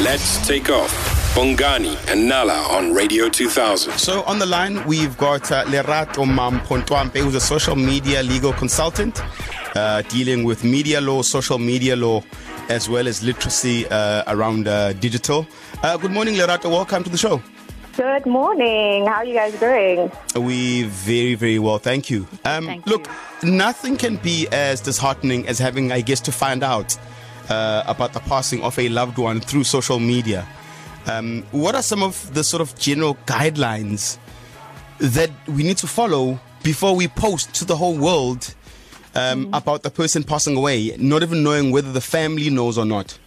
Let's take off. Bongani and Nala on Radio 2000. So on the line, we've got uh, Lerato Mampho Ntwampe, who's a social media legal consultant uh, dealing with media law, social media law, as well as literacy uh, around uh, digital. Uh, good morning, Lerato. Welcome to the show. Good morning. How are you guys doing? We very, very well, thank you. Um, Thank look, you. nothing can be as disheartening as having, I guess, to find out uh, about the passing of a loved one through social media. Um, what are some of the sort of general guidelines that we need to follow before we post to the whole world um, mm-hmm. about the person passing away, not even knowing whether the family knows or not?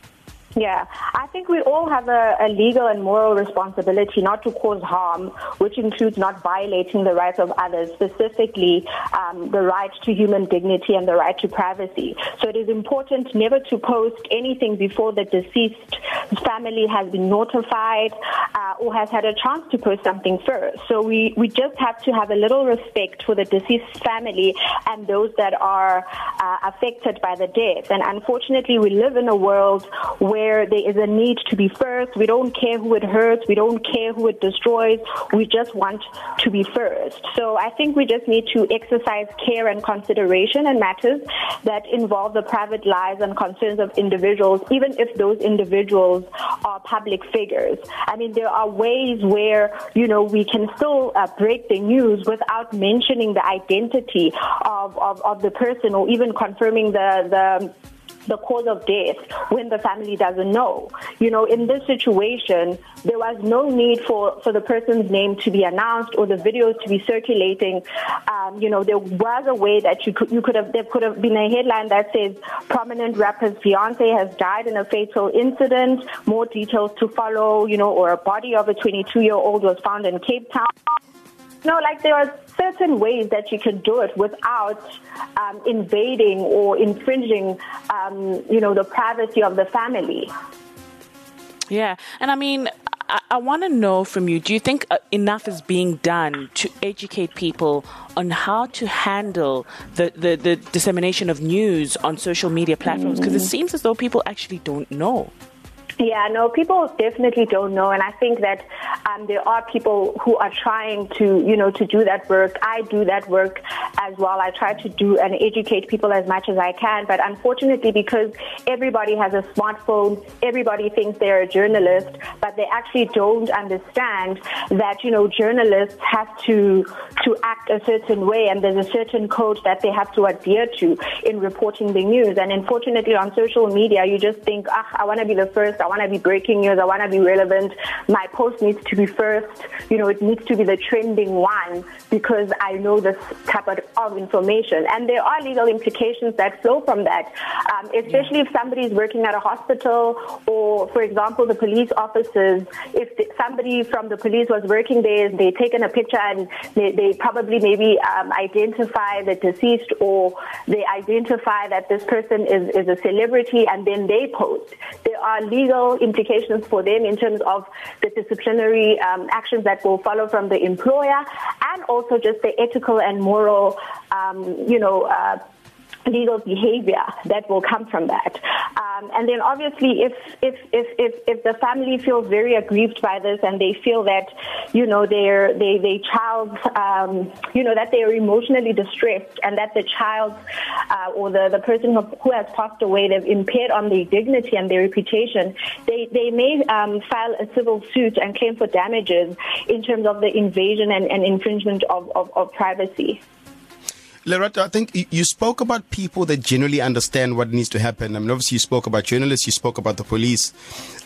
Yeah, I think we all have a, a, legal and moral responsibility not to cause harm, which includes not violating the rights of others, specifically um, the right to human dignity and the right to privacy. So it is important never to post anything before the deceased family has been notified uh, or has had a chance to post something first. So we, we just have to have a little respect for the deceased family and those that are uh, affected by the death. And unfortunately, we live in a world where where there is a need to be first. We don't care who it hurts. We don't care who it destroys. We just want to be first. So I think we just need to exercise care and consideration in matters that involve the private lives and concerns of individuals, even if those individuals are public figures. I mean, there are ways where, you know, we can still uh, break the news without mentioning the identity of, of, of the person or even confirming the, the the cause of death when the family doesn't know. You know, in this situation, there was no need for, for the person's name to be announced or the video to be circulating. Um, you know, there was a way that you could, you could have, there could have been a headline that says prominent rapper's fiance has died in a fatal incident, more details to follow, you know, or a body of a 22 year old was found in Cape Town. No, like there are certain ways that you can do it without um, invading or infringing, um, you know, the privacy of the family. Yeah, and I mean, I, I want to know from you: Do you think uh, enough is being done to educate people on how to handle the, the, the dissemination of news on social media platforms? Because mm-hmm. it seems as though people actually don't know. Yeah, no, people definitely don't know, and I think that um, there are people who are trying to, you know, to do that work. I do that work as well. I try to do and educate people as much as I can, but unfortunately, because everybody has a smartphone, everybody thinks they're a journalist, but they actually don't understand that, you know, journalists have to to act a certain way, and there's a certain code that they have to adhere to in reporting the news. And unfortunately, on social media, you just think, ah, I want to be the first. I want to be breaking news. I want to be relevant. My post needs to be first. You know, it needs to be the trending one because I know this type of, of information. And there are legal implications that flow from that, um, especially if somebody is working at a hospital or, for example, the police officers. If somebody from the police was working there, they taken a picture and they, they probably maybe um, identify the deceased or they identify that this person is, is a celebrity and then they post. There are legal implications for them in terms of the disciplinary um, actions that will follow from the employer also just the ethical and moral, um, you know, uh, legal behavior that will come from that. Um, and then obviously if, if, if, if, if the family feels very aggrieved by this and they feel that, you know, their, they, they child, um, you know, that they are emotionally distressed and that the child uh, or the, the person who, who has passed away, they've impaired on their dignity and their reputation, they, they may um, file a civil suit and claim for damages in terms of the invasion and, and infringement of, of, of privacy. Lerato, I think you spoke about people that generally understand what needs to happen. I mean, obviously, you spoke about journalists, you spoke about the police,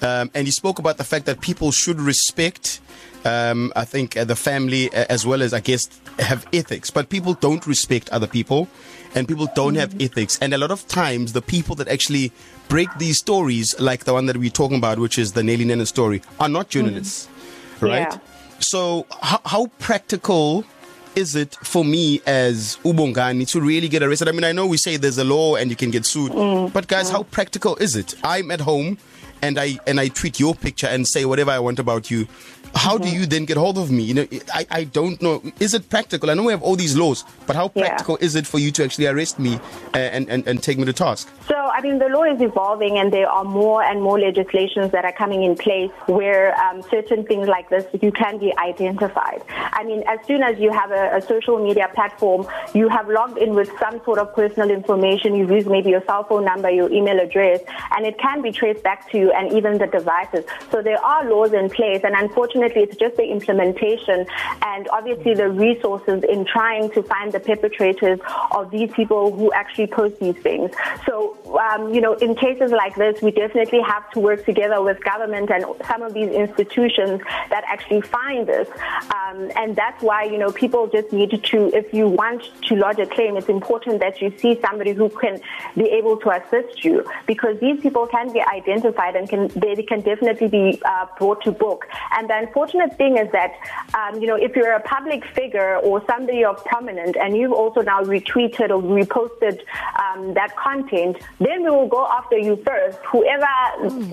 um, and you spoke about the fact that people should respect. Um, I think uh, the family, uh, as well as I guess, have ethics, but people don't respect other people, and people don't have ethics. And a lot of times, the people that actually break these stories, like the one that we're talking about, which is the Nelly Nene story, are not journalists, mm-hmm. right? Yeah. So, how, how practical is it for me as Ubongani to really get arrested? I mean, I know we say there's a law and you can get sued, mm. but guys, mm. how practical is it? I'm at home and I and I tweet your picture and say whatever I want about you, how do you then get hold of me? You know, I, I don't know. Is it practical? I know we have all these laws, but how Yeah. practical is it for you to actually arrest me uh, and, and, and take me to task? So, I mean, the law is evolving, and there are more and more legislations that are coming in place where um, certain things like this you can be identified. I mean, as soon as you have a, a social media platform, you have logged in with some sort of personal information. You've used maybe your cell phone number, your email address, and it can be traced back to you and even the devices. So there are laws in place, and unfortunately, it's just the implementation and obviously the resources in trying to find the perpetrators of these people who actually post these things. So, um, you know, in cases like this, we definitely have to work together with government and some of these institutions that actually find this. Um, and that's why, you know, people just need to, if you want to lodge a claim, it's important that you see somebody who can be able to assist you because these people can be identified and can, they can definitely be uh, brought to book. And the unfortunate thing is that, um, you know, if you're a public figure or somebody of prominent and you've also now retweeted or reposted um, that content, then we will go after you first. Whoever,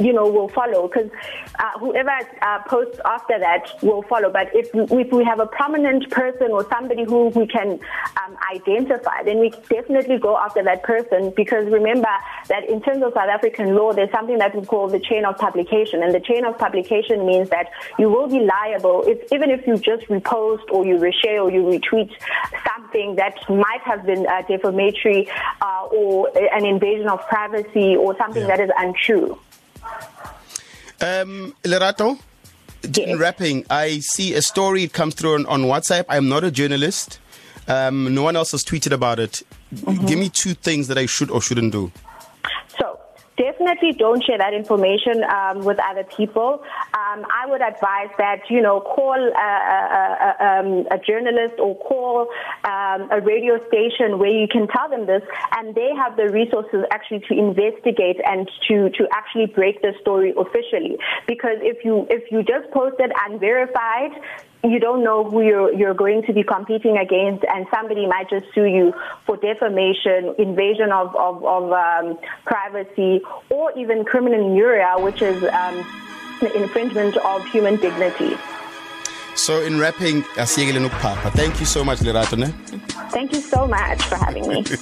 you know, will follow because uh, whoever uh, posts after that will follow. But if, if we have a prominent person or somebody who we can um, identify, then we definitely go after that person because remember that in terms of South African law, there's something that we call the chain of publication. And the chain of publication means that you will be liable if, even if you just repost or you reshare or you retweet something that might have been uh, defamatory uh, or an invasion of privacy or something Yeah. that is untrue. Um, Lerato, in Yes. wrapping, I see a story. It comes through on, on WhatsApp. I'm not a journalist. Um, no one else has tweeted about it. Give me two things that I should or shouldn't do. Definitely don't share that information um, with other people. Um, I would advise that you know call a, a, a, a journalist or call um, a radio station where you can tell them this, and they have the resources actually to investigate and to to actually break the story officially. Because if you if you just post it unverified you don't know who you're, you're going to be competing against, and somebody might just sue you for defamation, invasion of, of, of um, privacy, or even criminal which is um, infringement of human dignity. So, in wrapping, nokuphapha. Thank you so much, Lerato. Ne? Thank you so much for having me.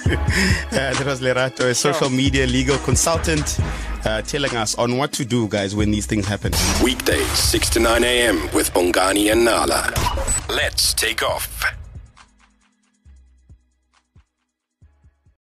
Uh, that was Lerato, a social media legal consultant, uh, telling us on what to do, guys, when these things happen. Weekdays, 6 to 9 a.m. with Bongani and Nala. Let's take off.